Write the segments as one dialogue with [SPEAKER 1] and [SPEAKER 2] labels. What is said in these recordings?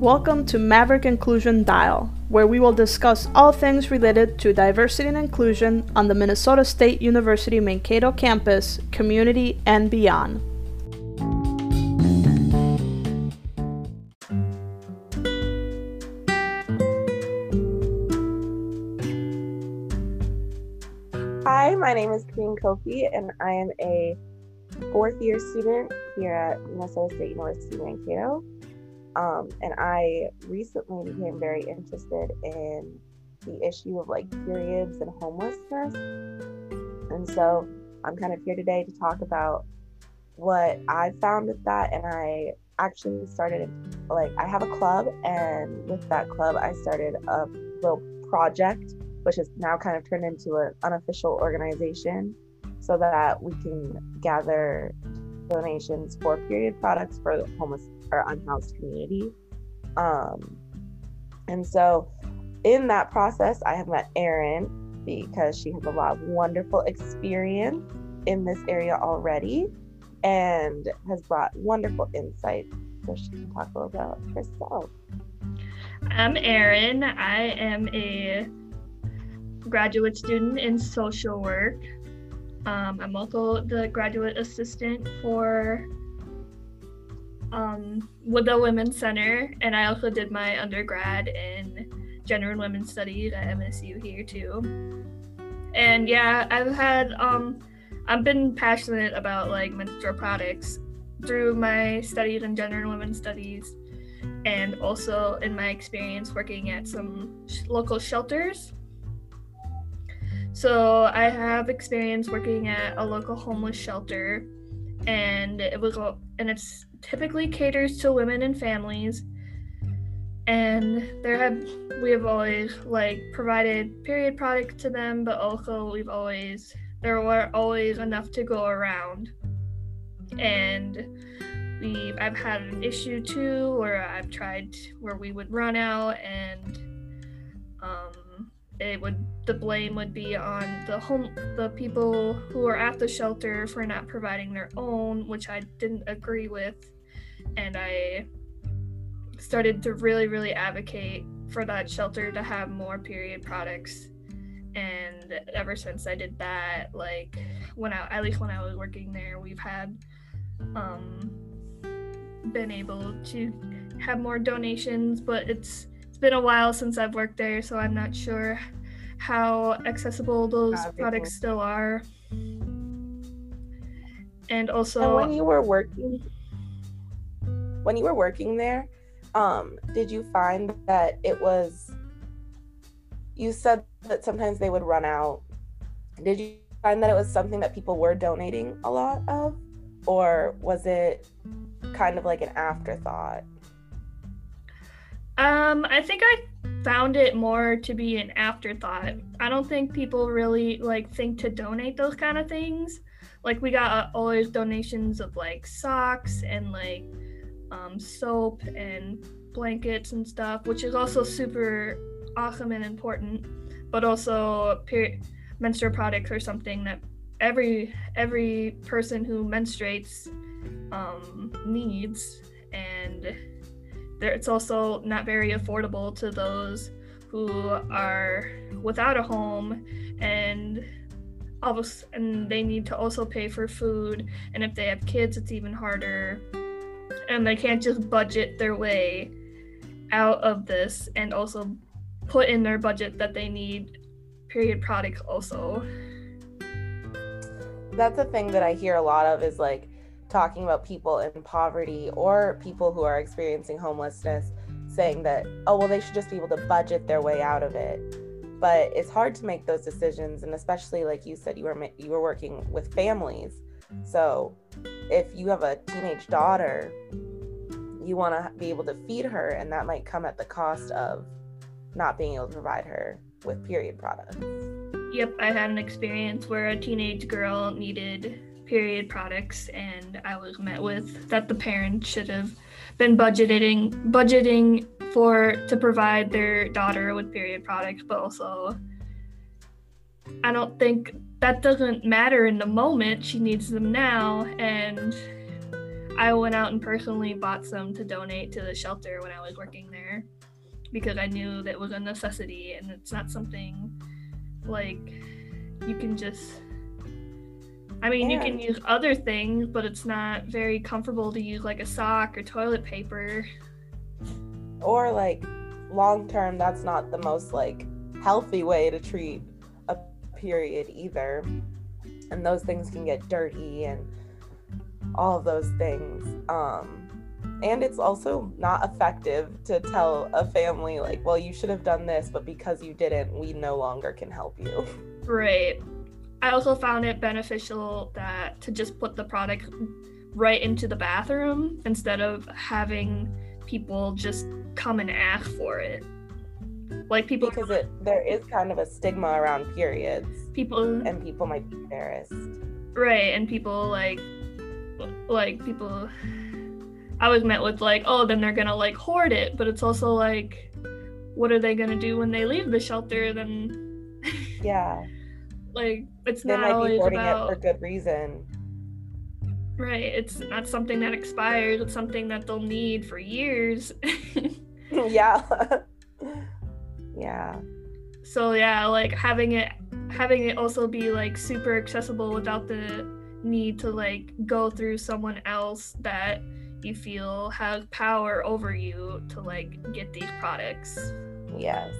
[SPEAKER 1] Welcome to Maverick Inclusion Dial, where we will discuss all things related to diversity and inclusion on the Minnesota State University Mankato campus, community, and beyond.
[SPEAKER 2] Hi, my name is Corinne Koffi, and I am a fourth year student here at Minnesota State University Mankato. Um, and I recently became very interested in the issue of like periods and homelessness. And so I'm kind of here today to talk about what I found with that. And I actually started, like, I have a club, and with that club, I started a little project, which has now kind of turned into an unofficial organization so that we can gather donations for period products for homeless or unhoused community. Um, and so, in that process, I have met Erin because she has a lot of wonderful experience in this area already and has brought wonderful insights. So, she can talk a little about herself.
[SPEAKER 3] I'm Erin. I am a graduate student in social work. Um, I'm also the graduate assistant for um, with the Women's Center, and I also did my undergrad in gender and women's studies at MSU here too. And yeah, I've had um, I've been passionate about like menstrual products through my studies in gender and women's studies, and also in my experience working at some sh- local shelters. So I have experience working at a local homeless shelter, and it was and it's typically caters to women and families. And there have we have always like provided period products to them, but also we've always there were always enough to go around. And we I've had an issue too where I've tried where we would run out and it would the blame would be on the home the people who are at the shelter for not providing their own which i didn't agree with. And i started to really really advocate for that shelter to have more period products. And ever since i did that like when i at least when i was working there we've had um been able to have more donations but it's it's been a while since I've worked there, so I'm not sure how accessible those products still are. And also,
[SPEAKER 2] and when you were working, when you were working there, um, did you find that it was? You said that sometimes they would run out. Did you find that it was something that people were donating a lot of, or was it kind of like an afterthought?
[SPEAKER 3] Um, I think I found it more to be an afterthought. I don't think people really like think to donate those kind of things. Like we got uh, always donations of like socks and like um, soap and blankets and stuff, which is also super awesome and important. But also, peri- menstrual products are something that every every person who menstruates um, needs and there, it's also not very affordable to those who are without a home and almost and they need to also pay for food. And if they have kids it's even harder. And they can't just budget their way out of this and also put in their budget that they need period products also.
[SPEAKER 2] That's a thing that i hear a lot of is like talking about people in poverty or people who are experiencing homelessness saying that oh well they should just be able to budget their way out of it. But it's hard to make those decisions and especially like you said you were you were working with families. So if you have a teenage daughter you want to be able to feed her and that might come at the cost of not being able to provide her with period products.
[SPEAKER 3] Yep i had an experience where a teenage girl needed period products and I was met with that the parents should have been budgeting budgeting for to provide their daughter with period products but also I don't think that doesn't matter in the moment. She needs them now and I went out and personally bought some to donate to the shelter when I was working there because I knew that was a necessity and it's not something like you can just I mean, you can use other things, but it's not very comfortable to use like a sock or toilet paper.
[SPEAKER 2] or like long term that's not the most like healthy way to treat a period either and those things can get dirty and all of those things um and it's also not effective to tell a family like well you should have done this but because you didn't we no longer can help you
[SPEAKER 3] Right. I also found it beneficial that to just put the product right into the bathroom instead of having people just come and ask for it. Like people
[SPEAKER 2] because it there is kind of a stigma around periods
[SPEAKER 3] people
[SPEAKER 2] and people might be embarrassed
[SPEAKER 3] right and people like like people I was met with like, oh, then they're gonna like hoard it, but it's also like what are they gonna do when they leave the shelter? Then
[SPEAKER 2] yeah
[SPEAKER 3] like it's
[SPEAKER 2] they
[SPEAKER 3] not
[SPEAKER 2] might be
[SPEAKER 3] always about
[SPEAKER 2] it for good reason
[SPEAKER 3] Right. It's not something that expires. It's something that they'll need for years.
[SPEAKER 2] yeah yeah
[SPEAKER 3] so yeah, like having it having it also be like super accessible without the need to like go through someone else that you feel has power over you to like get these products.
[SPEAKER 2] Yes.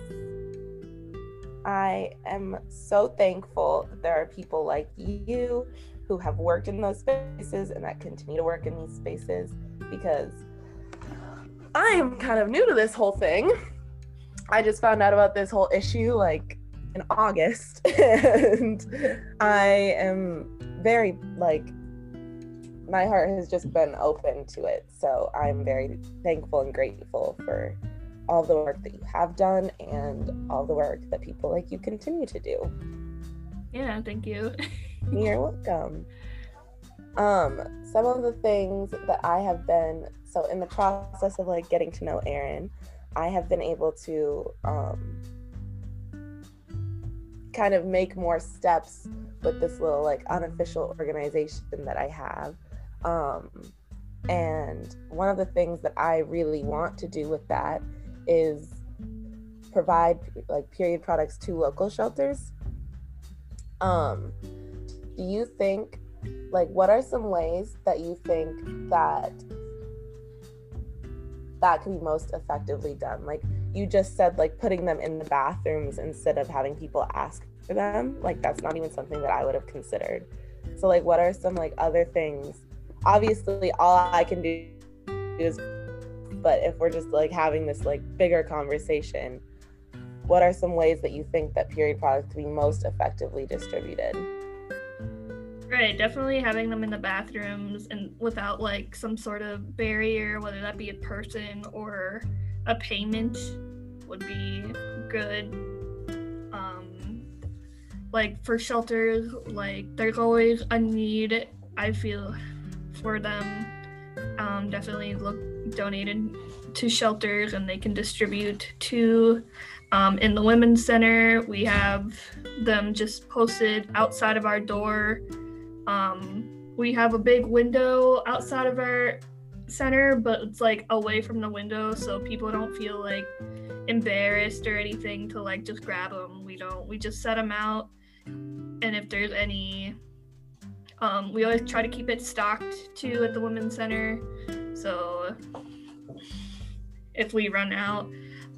[SPEAKER 2] I am so thankful that there are people like you who have worked in those spaces and that continue to work in these spaces because I'm kind of new to this whole thing. I just found out about this whole issue like in August and I am very like my heart has just been open to it. So I'm very thankful and grateful for all the work that you have done and all the work that people like you continue to do.
[SPEAKER 3] Yeah, thank you.
[SPEAKER 2] You're welcome. Um, some of the things that I have been so in the process of like getting to know Erin, I have been able to um kind of make more steps with this little like unofficial organization that I have. Um and one of the things that I really want to do with that is provide like period products to local shelters. Um, do you think, like, what are some ways that you think that that can be most effectively done? Like, you just said, like, putting them in the bathrooms instead of having people ask for them. Like, that's not even something that I would have considered. So, like, what are some like other things? Obviously, all I can do is, but if we're just like having this like bigger conversation, what are some ways that you think that period products can be most effectively distributed?
[SPEAKER 3] Right, definitely having them in the bathrooms and without like some sort of barrier, whether that be a person or a payment, would be good. Um, like for shelters, like there's always a need. I feel for them. Um, definitely look donated to shelters, and they can distribute to. Um, in the women's center, we have them just posted outside of our door um, we have a big window outside of our center, but it's like away from the window, so people don't feel like embarrassed or anything to like just grab them. We don't. We just set them out, and if there's any, um, we always try to keep it stocked too at the women's center. So if we run out,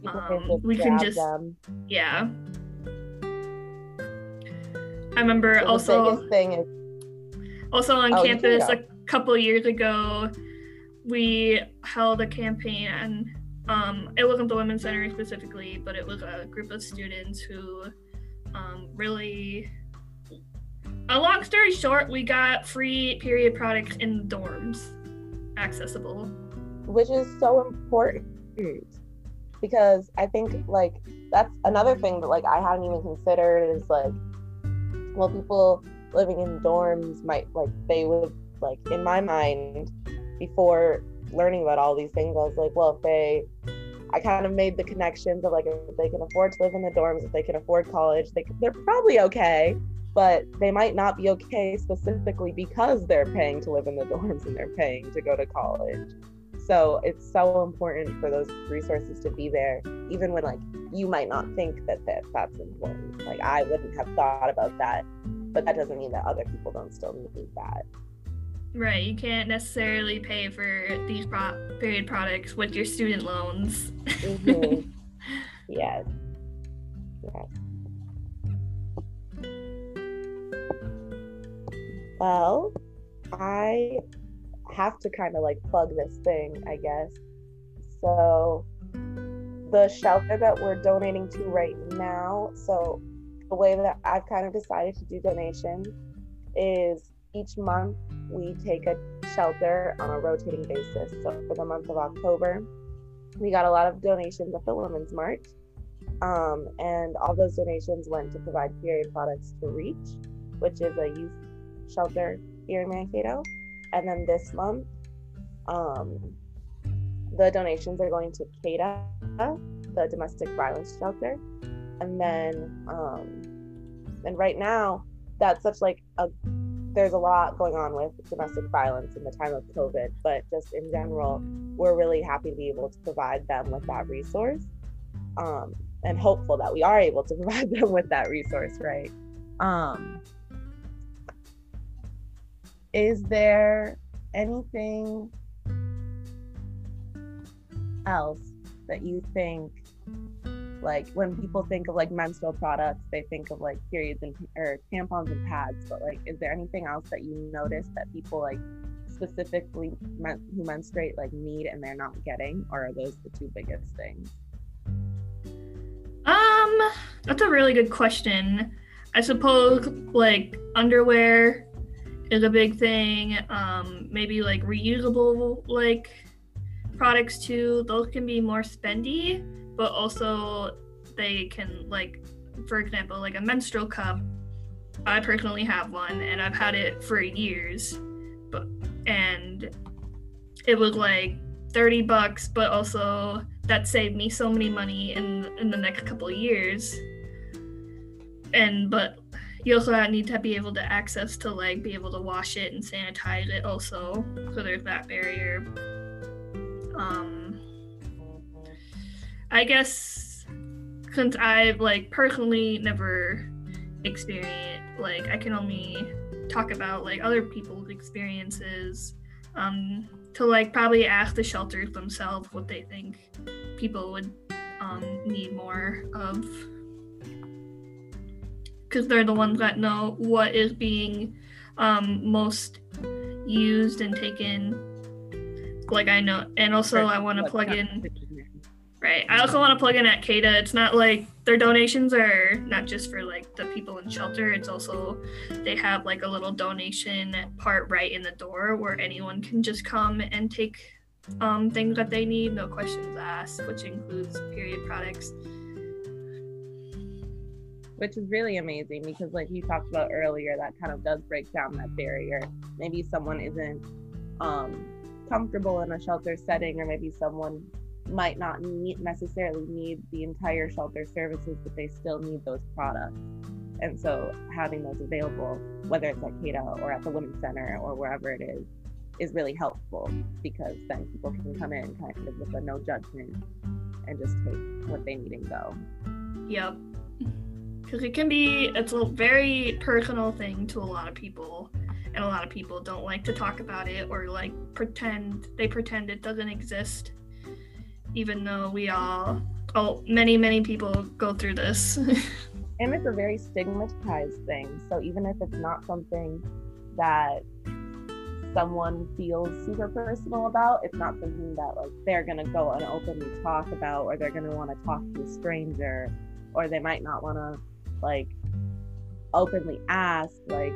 [SPEAKER 3] Um, we can just-
[SPEAKER 2] them.
[SPEAKER 3] yeah. I remember
[SPEAKER 2] So
[SPEAKER 3] also.
[SPEAKER 2] thing is
[SPEAKER 3] Also on
[SPEAKER 2] Oh,
[SPEAKER 3] campus, a couple years ago, we held a campaign, and um, it wasn't the Women's Center specifically, but it was a group of students who um, really. A long story short, we got free period products in the dorms, accessible.
[SPEAKER 2] which is so important because I think like that's another thing that like I hadn't even considered is like well people living in dorms might like they would like in my mind before learning about all these things I was like well if they I kind of made the connections of like if they can afford to live in the dorms if they can afford college they they're probably okay but they might not be okay specifically because they're paying to live in the dorms and they're paying to go to college. So it's so important for those resources to be there, even when like you might not think that, that that's important. Like I wouldn't have thought about that, but that doesn't mean that other people don't still need that.
[SPEAKER 3] Right. You can't necessarily pay for these pro- period products with your student loans.
[SPEAKER 2] mm-hmm. Yes. Yes. Well, I have to kind of like plug this thing, I guess. So, the shelter that we're donating to right now, so the way that I've kind of decided to do donations is each month we take a shelter on a rotating basis. So, for the month of October, we got a lot of donations at the Women's March. Um, and all those donations went to provide period products to Reach, which is a youth shelter here in Mankato. And then this month, um, the donations are going to CADA, the domestic violence shelter. And then, um, and right now, that's such like a, there's a lot going on with domestic violence in the time of COVID, but just in general, we're really happy to be able to provide them with that resource. Um, and hopeful that we are able to provide them with that resource, right? Um, is there anything else that you think like when people think of like menstrual products they think of like periods and or tampons and pads but like is there anything else that you notice that people like specifically men- who menstruate like need and they're not getting? Or are those the two biggest things?
[SPEAKER 3] Um that's a really good question. I suppose like underwear is a big thing. Um, maybe like reusable like products too. Those can be more spendy, but also they can like, for example, like a menstrual cup. I personally have one, and I've had it for years, but and it was like 30 bucks, but also that saved me so many money in in the next couple years. And but you also need to be able to access to like be able to wash it and sanitize it also. So there's that barrier. Um i guess since i've like personally never experienced like i can only talk about like other people's experiences um to like probably ask the shelters themselves what they think people would um, need more of because they're the ones that know what is being um, most used and taken. Like I know, and also I want to plug in. Right. I also want to plug in at CADA. It's not like their donations are not just for like the people in shelter. It's also they have like a little donation part right in the door where anyone can just come and take um, things that they need, no questions asked, which includes period products
[SPEAKER 2] which is really amazing because like you talked about earlier that kind of does break down that barrier. Maybe someone isn't um, comfortable in a shelter setting or maybe someone might not need necessarily need the entire shelter services but they still need those products. And so having those available whether it's at CADA or at the women's center or wherever it is is really helpful because then people can come in kind of with a no judgment and just take what they need and go.
[SPEAKER 3] Yep because it can be it's a very personal thing to a lot of people. And a lot of people don't like to talk about it or like pretend they pretend it doesn't exist even though we all oh many many people go through this.
[SPEAKER 2] And it's a very stigmatized thing. So even if it's not something that someone feels super personal about it's not something that like they're gonna go and openly talk about or they're gonna want to talk to a stranger or they might not want to like openly ask like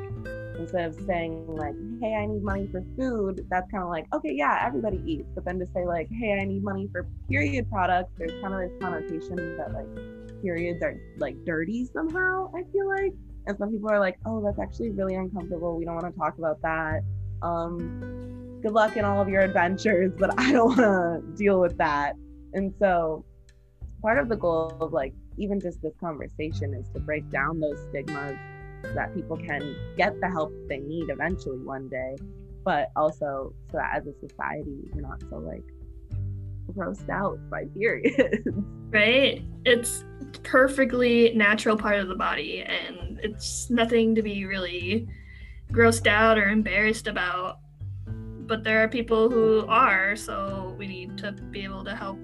[SPEAKER 2] instead of saying like hey i need money for food that's kind of like okay yeah everybody eats but then to say like hey i need money for period products there's kind of this connotation that like periods are like dirty somehow i feel like and some people are like oh that's actually really uncomfortable we don't want to talk about that um good luck in all of your adventures but i don't want to deal with that and so part of the goal of like even just this conversation is to break down those stigmas so that people can get the help they need eventually one day, but also so that as a society we're not so like grossed out by periods.
[SPEAKER 3] Right? It's perfectly natural part of the body and it's nothing to be really grossed out or embarrassed about. But there are people who are, so we need to be able to help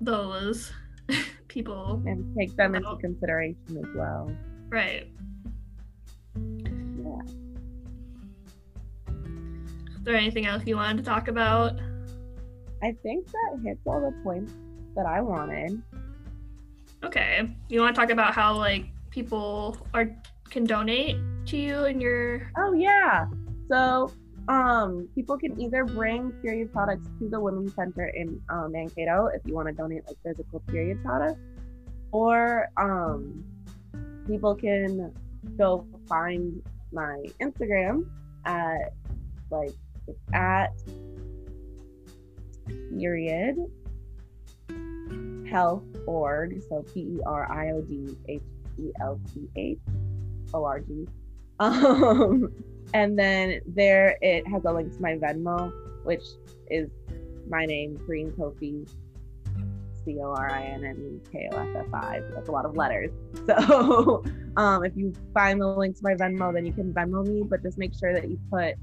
[SPEAKER 3] those people.
[SPEAKER 2] and take them into consideration as well.
[SPEAKER 3] Right.
[SPEAKER 2] Yeah.
[SPEAKER 3] Is there anything else you wanted to talk about?
[SPEAKER 2] I think that hits all the points that I wanted.
[SPEAKER 3] Okay. You want to talk about how like people are can donate to you and your
[SPEAKER 2] Oh yeah. So um people can either bring period products to the women's center in um, Mankato if you want to donate like physical period products or um people can go find my Instagram at like it's at period health org so p-e-r-i-o-d-h-e-l-t-h o-r-g um and then there it has a link to my venmo which is my name Corinne Koffi c-o-r-i-n-n-e-k-o-f-f-i that's a lot of letters so um if you find the link to my venmo then you can venmo me but just make sure that you put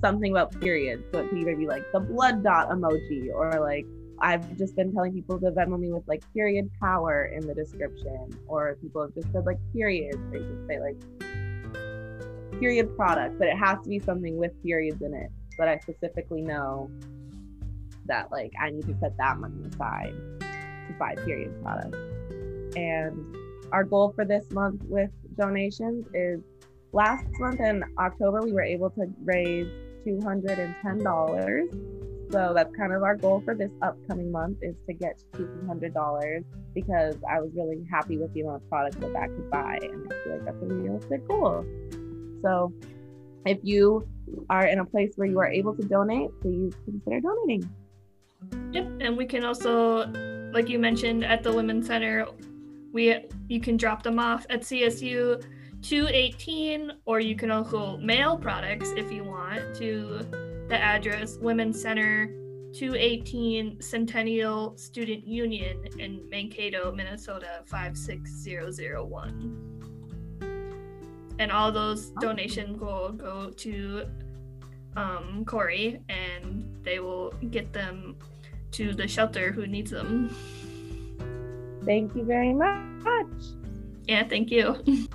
[SPEAKER 2] something about periods so it could either be like the blood dot emoji or like I've just been telling people to Venmo me with like period power in the description, or people have just said like periods. They just say like period product, but it has to be something with periods in it. That I specifically know that like I need to set that money aside to buy period products. And our goal for this month with donations is last month in October we were able to raise two hundred and ten dollars. So that's kind of our goal for this upcoming month is to get to two hundred dollars because I was really happy with the amount of products that that could buy, and I feel like that's a realistic goal. So, if you are in a place where you are able to donate, please consider donating.
[SPEAKER 3] Yep, and we can also, like you mentioned, at the Women's Center, we you can drop them off at CSU 218, or you can also mail products if you want to the address Women's Center 218 Centennial Student Union in Mankato, Minnesota 56001. And all those donations will go to um, Corey, and they will get them to the shelter who needs them.
[SPEAKER 2] Thank you very much.
[SPEAKER 3] Yeah, thank you.